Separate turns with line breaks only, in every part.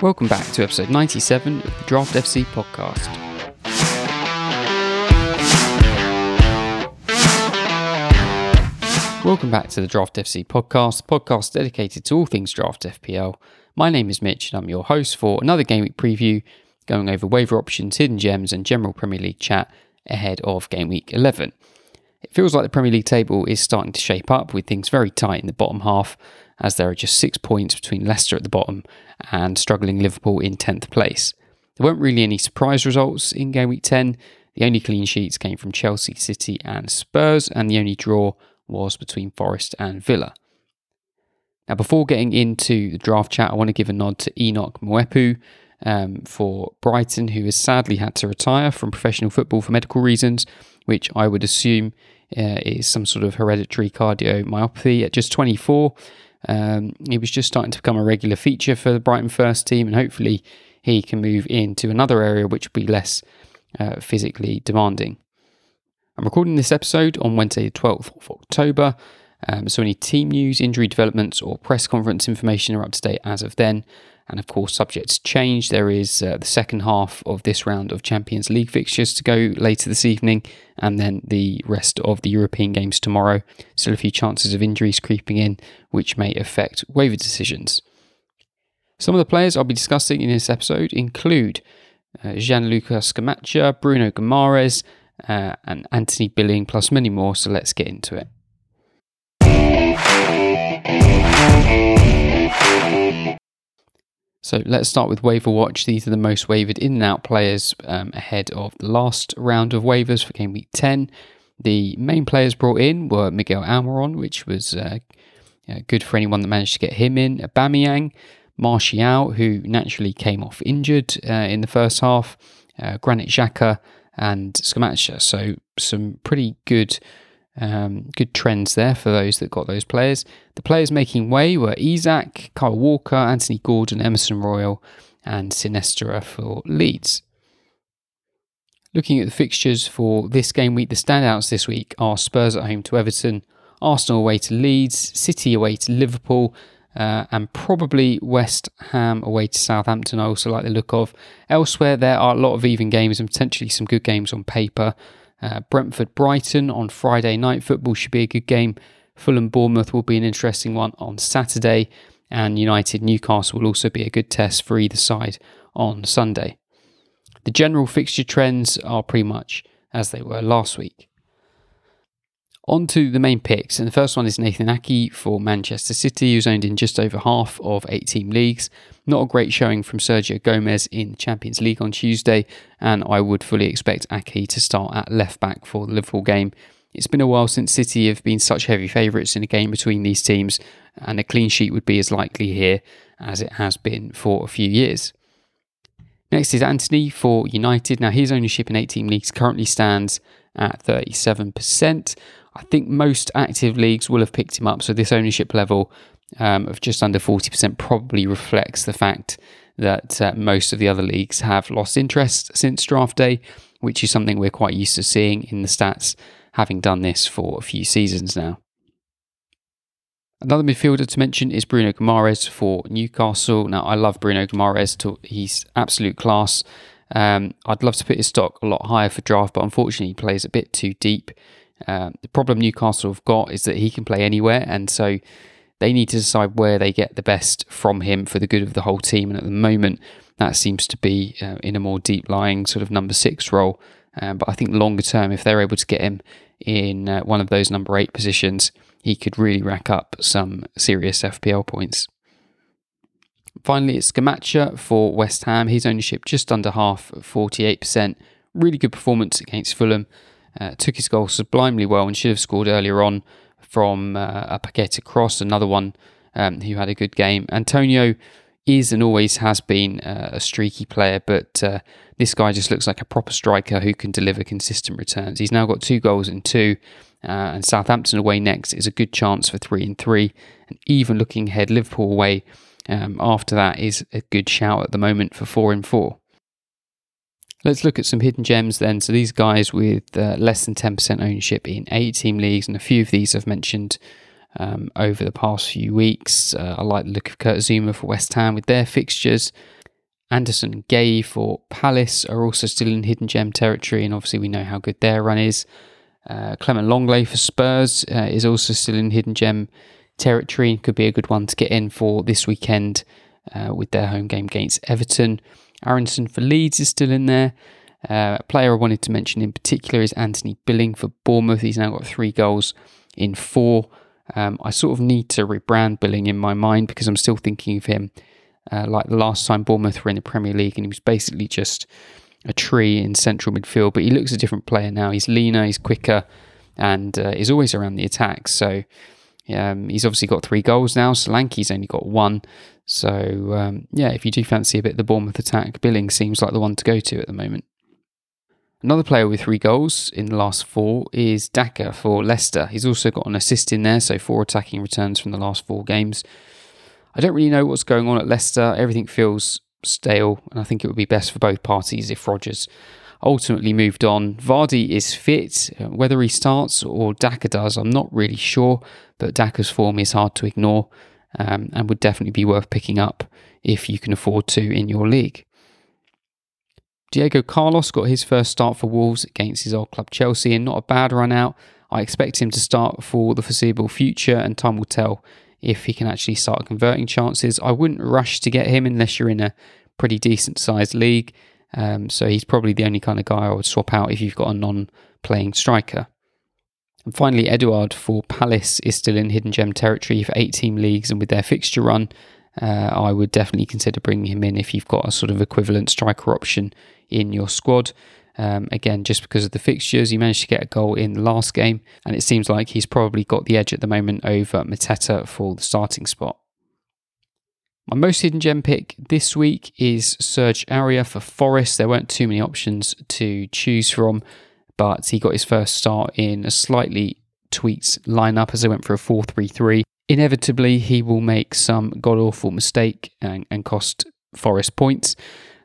Welcome back to episode 97 of the Draft FC podcast. Welcome back to the Draft FC podcast, podcast dedicated to all things Draft FPL. My name is Mitch and I'm your host for another game week preview, going over waiver options, hidden gems, and general Premier League chat ahead of game week 11. It feels like the Premier League table is starting to shape up with things very tight in the bottom half, as there are just six points between Leicester at the bottom and struggling Liverpool in 10th place. There weren't really any surprise results in game week 10. The only clean sheets came from Chelsea, City, and Spurs, and the only draw was between Forest and Villa. Now, before getting into the draft chat, I want to give a nod to Enock Mwepu um, for Brighton, who has sadly had to retire from professional football for medical reasons, which I would assume uh, is some sort of hereditary cardiomyopathy at just 24. Um, he was just starting to become a regular feature for the Brighton first team, and hopefully he can move into another area which will be less uh, physically demanding. I'm recording this episode on Wednesday, the 12th of October. Um, so, any team news, injury developments, or press conference information are up to date as of then. And of course, subject to change, there is uh, the second half of this round of Champions League fixtures to go later this evening, and then the rest of the European games tomorrow. Still a few chances of injuries creeping in, which may affect waiver decisions. Some of the players I'll be discussing in this episode include uh, Gianluca Scamacca, Bruno Guimaraes, uh, and Anthony Billing, plus many more. So let's get into it. So let's start with waiver watch. These are the most wavered in and out players um, ahead of the last round of waivers for game week 10. The main players brought in were Miguel Almiron, which was uh, good for anyone that managed to get him in, Aubameyang, Martial, who naturally came off injured uh, in the first half, uh, Granit Xhaka, and Scamacca. So some pretty good um, good trends there for those that got those players. The players making way were Isak, Kyle Walker, Anthony Gordon, Emerson Royal, and Sinisterra for Leeds. Looking at the fixtures for this game week, the standouts this week are Spurs at home to Everton, Arsenal away to Leeds, City away to Liverpool, uh, and probably West Ham away to Southampton. I also like the look of. Elsewhere, there are a lot of even games and potentially some good games on paper. Uh, Brentford Brighton on Friday night football should be a good game. Fulham Bournemouth will be an interesting one on Saturday, and United Newcastle will also be a good test for either side on Sunday. The general fixture trends are pretty much as they were last week. On to the main picks, and the first one is Nathan Ake for Manchester City, who's owned in just over half of eight team leagues. Not a great showing from Sergio Gomez in the Champions League on Tuesday, and I would fully expect Ake to start at left back for the Liverpool game. It's been a while since City have been such heavy favourites in a game between these teams, and a clean sheet would be as likely here as it has been for a few years. Next is Antony for United. Now, his ownership in 18 leagues currently stands at 37%. I think most active leagues will have picked him up, so this ownership level um, of just under 40% probably reflects the fact that uh, most of the other leagues have lost interest since draft day, which is something we're quite used to seeing in the stats, having done this for a few seasons now. Another midfielder to mention is Bruno Guimaraes for Newcastle. Now, I love Bruno Guimaraes; he's absolute class. Um, I'd love to put his stock a lot higher for draft, but unfortunately, he plays a bit too deep. Um, the problem Newcastle have got is that he can play anywhere, and so they need to decide where they get the best from him for the good of the whole team. And at the moment, that seems to be uh, in a more deep lying sort of number six role. Um, but I think longer term, if they're able to get him in uh, one of those number eight positions, he could really rack up some serious FPL points. Finally, it's Scamacca for West Ham. His ownership just under half, 48%. Really good performance against Fulham. Uh, took his goal sublimely well and should have scored earlier on from uh, a Paqueta cross, another one um, who had a good game. Antonio is and always has been uh, a streaky player, but uh, this guy just looks like a proper striker who can deliver consistent returns. He's now got two goals in two, uh, and Southampton away next is a good chance for three and three. And even looking ahead, Liverpool away um, after that is a good shout at the moment for four and four. Let's look at some hidden gems then. So these guys with uh, less than 10% ownership in eight team leagues, and a few of these I've mentioned um, over the past few weeks. Uh, I like the look of Kurt Zouma for West Ham with their fixtures. Andersen Guéhi for Palace are also still in hidden gem territory, and obviously we know how good their run is. Uh, Clement Lenglet for Spurs uh, is also still in hidden gem territory. And could be a good one to get in for this weekend uh, with their home game against Everton. Aaronson for Leeds is still in there. Uh, a player I wanted to mention in particular is Anthony Billing for Bournemouth. He's now got three goals in four. Um, I sort of need to rebrand Billing in my mind because I'm still thinking of him uh, like the last time Bournemouth were in the Premier League and he was basically just a tree in central midfield. But he looks a different player now. He's leaner, he's quicker, and uh, always around the attack. So um, he's obviously got three goals now. Solanke's only got one. So um, yeah, if you do fancy a bit of the Bournemouth attack, Billing seems like the one to go to at the moment. Another player with three goals in the last four is Daka for Leicester. He's also got an assist in there, so four attacking returns from the last four games. I don't really know what's going on at Leicester. Everything feels stale, and I think it would be best for both parties if Rodgers ultimately moved on. Vardy is fit. Whether he starts or Daka does, I'm not really sure, but Daka's form is hard to ignore um, and would definitely be worth picking up if you can afford to in your league. Diego Carlos got his first start for Wolves against his old club Chelsea and not a bad run out. I expect him to start for the foreseeable future, and time will tell if he can actually start converting chances. I wouldn't rush to get him unless you're in a pretty decent sized league. Um, so he's probably the only kind of guy I would swap out if you've got a non playing striker. And finally, Edouard for Palace is still in hidden gem territory for eight team leagues, and with their fixture run, uh, I would definitely consider bringing him in if you've got a sort of equivalent striker option in your squad. Um, again, just because of the fixtures, he managed to get a goal in the last game, and it seems like he's probably got the edge at the moment over Mateta for the starting spot. My most hidden gem pick this week is Serge Aurier for Forest. There weren't too many options to choose from, but he got his first start in a slightly tweaked lineup as they went for a 4 3 3. Inevitably, he will make some god awful mistake and, and cost Forest points.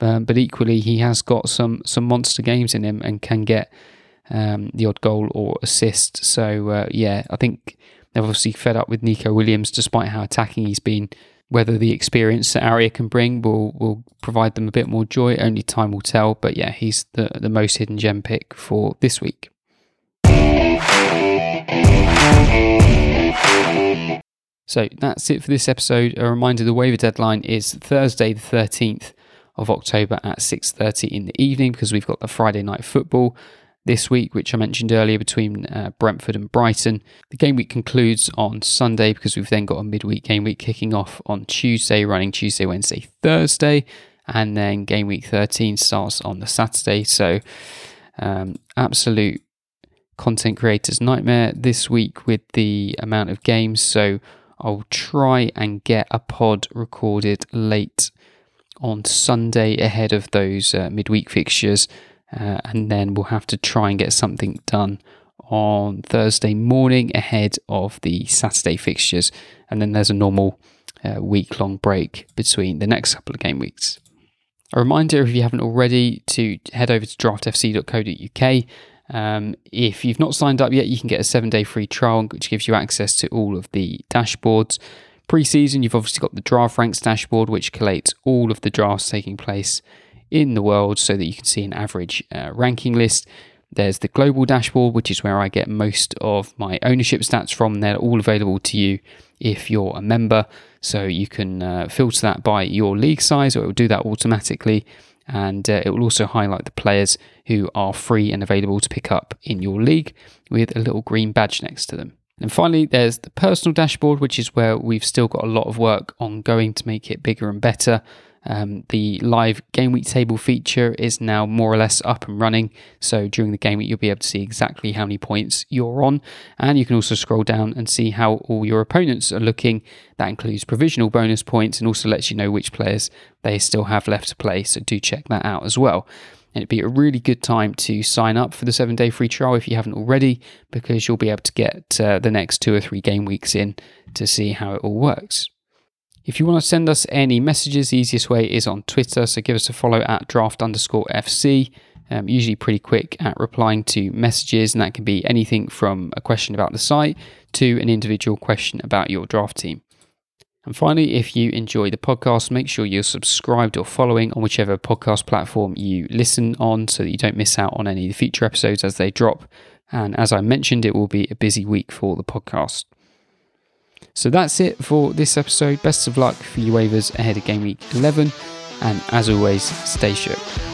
Um, but equally, he has got some some monster games in him and can get um, the odd goal or assist. So uh, yeah, I think they're obviously fed up with Neco Williams, despite how attacking he's been. Whether the experience that Aurier can bring will will provide them a bit more joy, only time will tell. But yeah, he's the the most hidden gem pick for this week. So that's it for this episode. A reminder: the waiver deadline is Thursday, the thirteenth of October at 6:30 in the evening because we've got the Friday night football this week, which I mentioned earlier between uh, Brentford and Brighton. The game week concludes on Sunday because we've then got a midweek game week kicking off on Tuesday, running Tuesday, Wednesday, Thursday, and then game week 13 starts on the Saturday. So, um, absolute content creators nightmare this week with the amount of games. So, I'll try and get a pod recorded late on Sunday ahead of those uh, midweek fixtures, uh, and then we'll have to try and get something done on Thursday morning ahead of the Saturday fixtures, and then there's a normal uh, week long break between the next couple of game weeks. A reminder if you haven't already to head over to draftfc.co.uk. Um, if you've not signed up yet, you can get a seven day free trial, which gives you access to all of the dashboards. Pre-season, you've obviously got the draft ranks dashboard, which collates all of the drafts taking place in the world so that you can see an average uh, ranking list. There's the global dashboard, which is where I get most of my ownership stats from. They're all available to you if you're a member. So you can uh, filter that by your league size, or it will do that automatically. And uh, it will also highlight the players who are free and available to pick up in your league with a little green badge next to them. And finally, there's the personal dashboard, which is where we've still got a lot of work ongoing to make it bigger and better. Um, the live game week table feature is now more or less up and running. So during the game week, you'll be able to see exactly how many points you're on. And you can also scroll down and see how all your opponents are looking. That includes provisional bonus points and also lets you know which players they still have left to play. So do check that out as well. And it'd be a really good time to sign up for the seven day free trial if you haven't already, because you'll be able to get uh, the next two or three game weeks in to see how it all works. If you want to send us any messages, the easiest way is on Twitter. So give us a follow at draft underscore FC. Um, usually pretty quick at replying to messages, and that can be anything from a question about the site to an individual question about your draft team. And finally, if you enjoy the podcast, make sure you're subscribed or following on whichever podcast platform you listen on so that you don't miss out on any of the future episodes as they drop. And as I mentioned, it will be a busy week for the podcast. So that's it for this episode. Best of luck for you waivers ahead of game week 11, and as always, stay sharp.